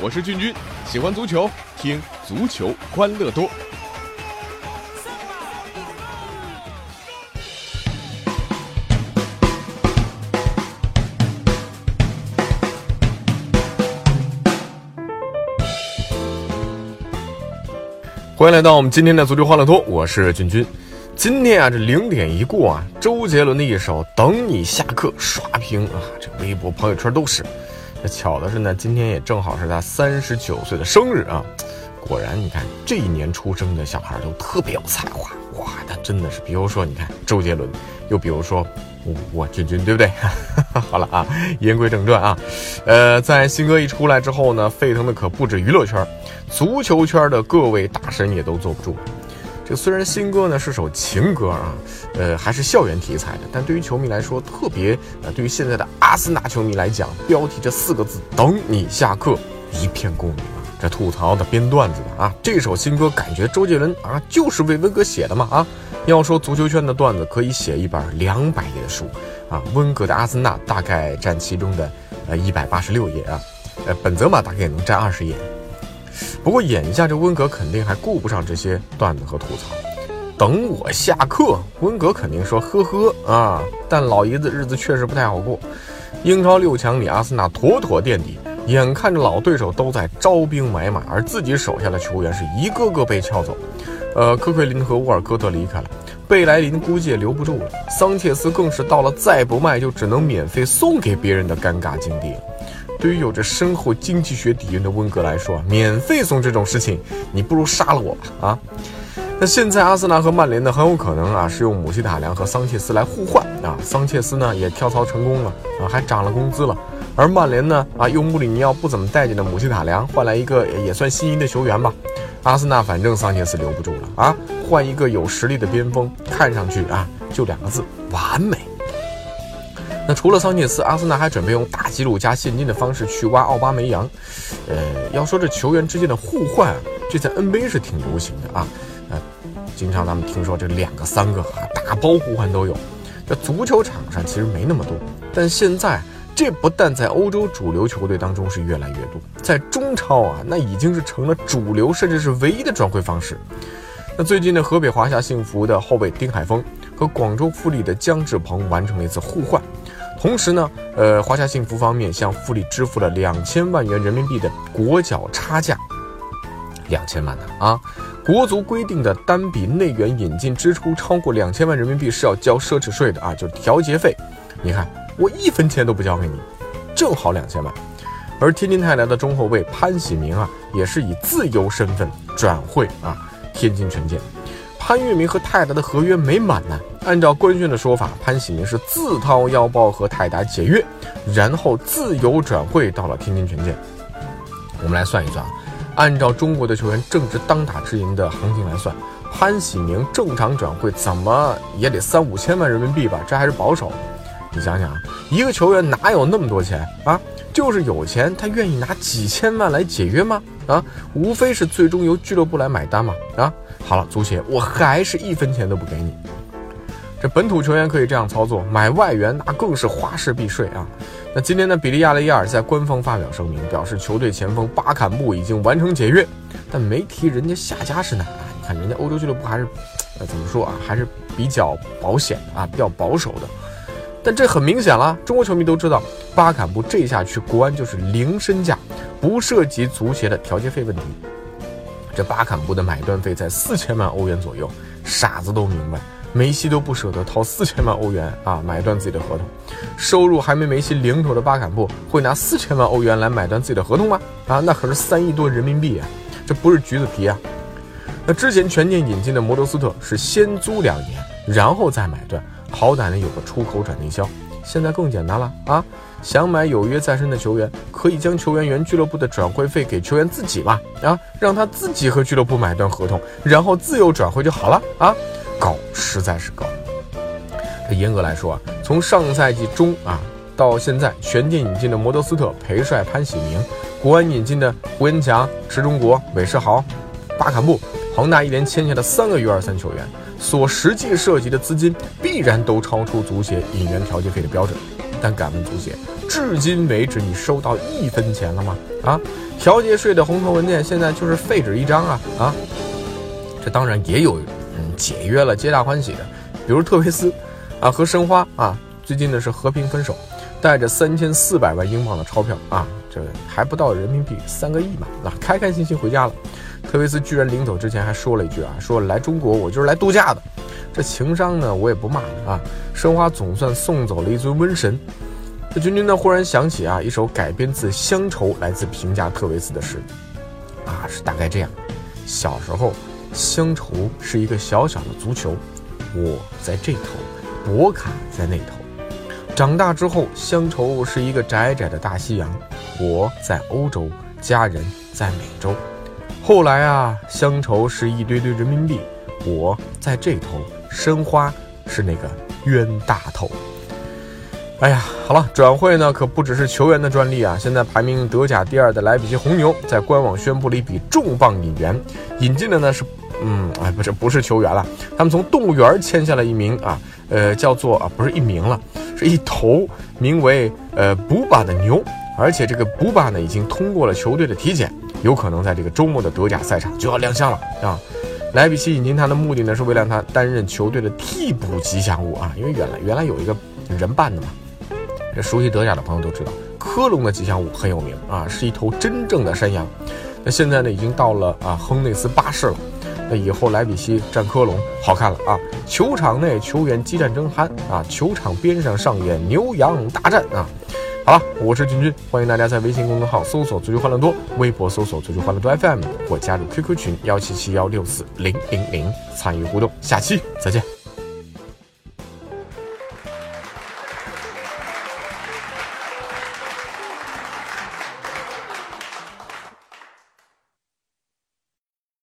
我是俊君，喜欢足球，听足球欢乐多。欢迎来到我们今天的足球欢乐多，我是俊君。今天啊，这零点一过啊，周杰伦的一首《等你下课》刷屏啊，这微博、朋友圈都是。那巧的是呢，今天也正好是他三十九岁的生日啊。果然，你看这一年出生的小孩都特别有才华哇！他真的是，比如说你看周杰伦，又比如说我我君君，对不对？好了啊，言归正传啊，呃，在新歌一出来之后呢，沸腾的可不止娱乐圈，足球圈的各位大神也都坐不住。这虽然新歌呢是首情歌啊，呃，还是校园题材的，但对于球迷来说特别呃，对于现在的阿森纳球迷来讲，标题这四个字“等你下课”一片共鸣啊！这吐槽的、编段子的啊，这首新歌感觉周杰伦啊就是为温格写的嘛啊！要说足球圈的段子可以写一本两百页的书啊，温格的阿森纳大概占其中的呃一百八十六页啊，呃，本泽马大概也能占二十页。不过眼下这温格肯定还顾不上这些段子和吐槽。等我下课，温格肯定说呵呵啊。但老爷子日子确实不太好过。英超六强里，阿森纳妥妥垫底，眼看着老对手都在招兵买马，而自己手下的球员是一个个被撬走。呃，科奎林和沃尔科特离开了，贝莱林估计也留不住了，桑切斯更是到了再不卖就只能免费送给别人的尴尬境地了。对于有着深厚经济学底蕴的温格来说，免费送这种事情，你不如杀了我吧！啊，那现在阿森纳和曼联呢，很有可能啊是用姆希塔良和桑切斯来互换啊，桑切斯呢也跳槽成功了啊，还涨了工资了，而曼联呢啊用穆里尼奥不怎么待见的姆希塔良换来一个也算心仪的球员吧，阿森纳反正桑切斯留不住了啊，换一个有实力的边锋，看上去啊就两个字，完美。那除了桑切斯，阿森纳还准备用大吉鲁加现金的方式去挖奥巴梅扬。呃，要说这球员之间的互换，这在 NBA 是挺流行的啊。呃，经常咱们听说这两个、三个啊，打包互换都有。这足球场上其实没那么多，但现在这不但在欧洲主流球队当中是越来越多，在中超啊，那已经是成了主流，甚至是唯一的转会方式。那最近呢，河北华夏幸福的后卫丁海峰和广州富力的姜志鹏完成了一次互换。同时呢，呃，华夏幸福方面向富力支付了两千万元人民币的国脚差价，两千万呢啊！国足规定的单笔内援引进支出超过两千万人民币是要交奢侈税的啊，就是调节费。你看，我一分钱都不交给你，正好两千万。而天津泰达的中后卫潘喜明啊，也是以自由身份转会啊天津权健。潘粤明和泰达的合约没满呢。按照官宣的说法，潘喜明是自掏腰包和泰达解约，然后自由转会到了天津权健。我们来算一算啊，按照中国的球员正值当打之年的行情来算，潘喜明正常转会怎么也得三五千万人民币吧？这还是保守。你想想啊，一个球员哪有那么多钱啊？就是有钱，他愿意拿几千万来解约吗？啊，无非是最终由俱乐部来买单嘛。啊。好了，足协，我还是一分钱都不给你。这本土球员可以这样操作，买外援那更是花式避税啊。那今天呢，比利亚雷亚尔在官方发表声明，表示球队前锋巴坎布已经完成解约，但没提人家下家是哪啊？你看人家欧洲俱乐部还是，呃，怎么说啊，还是比较保险啊，比较保守的。但这很明显了，中国球迷都知道，巴坎布这下去国安就是零身价，不涉及足协的调节费问题。这巴坎布的买断费在四千万欧元左右，傻子都明白，梅西都不舍得掏四千万欧元啊买断自己的合同，收入还没梅西零头的巴坎布会拿四千万欧元来买断自己的合同吗？啊，那可是三亿多人民币啊，这不是橘子皮啊。那之前全年引进的摩德斯特是先租两年，然后再买断，好歹呢有个出口转内销，现在更简单了啊。想买有约在身的球员，可以将球员原俱乐部的转会费给球员自己嘛？啊，让他自己和俱乐部买断合同，然后自由转会就好了啊！高，实在是高。这严格来说啊，从上赛季中啊到现在，全店引进的摩德斯特、裴帅、潘喜明，国安引进的胡延强、池中国、韦世豪、巴坎布，恒大一连签下的三个 U 二三球员，所实际涉及的资金必然都超出足协引援调节费的标准。但敢问足协，至今为止你收到一分钱了吗？啊，调节税的红头文件现在就是废纸一张啊啊！这当然也有嗯解约了，皆大欢喜的，比如特维斯啊和申花啊，最近呢是和平分手，带着三千四百万英镑的钞票啊，这还不到人民币三个亿嘛，那开开心心回家了。特维斯居然临走之前还说了一句啊，说来中国我就是来度假的。这情商呢，我也不骂啊。申花总算送走了一尊瘟神。这君君呢，忽然想起啊，一首改编自《乡愁》来自评价特维斯的诗，啊，是大概这样：小时候，乡愁是一个小小的足球，我在这头，博卡在那头；长大之后，乡愁是一个窄窄的大西洋，我在欧洲，家人在美洲。后来啊，乡愁是一堆堆人民币，我在这头，申花是那个冤大头。哎呀，好了，转会呢可不只是球员的专利啊！现在排名德甲第二的莱比锡红牛在官网宣布了一笔重磅引援，引进的呢是，嗯，哎，不是不是球员了，他们从动物园签下了一名啊，呃，叫做啊，不是一名了，是一头名为呃布巴的牛，而且这个布巴呢已经通过了球队的体检。有可能在这个周末的德甲赛场就要亮相了啊！莱比锡引进他的目的呢，是为了让他担任球队的替补吉祥物啊，因为原来原来有一个人扮的嘛。这熟悉德甲的朋友都知道，科隆的吉祥物很有名啊，是一头真正的山羊。那现在呢，已经到了啊亨内斯巴士了。那以后莱比锡战科隆好看了啊！球场内球员激战争酣啊，球场边上上演牛羊大战啊！好了，我是君君，欢迎大家在微信公众号搜索“足球欢乐多”，微博搜索“足球欢乐多 FM” 或加入 QQ 群幺七七幺六四零零零参与互动。下期再见。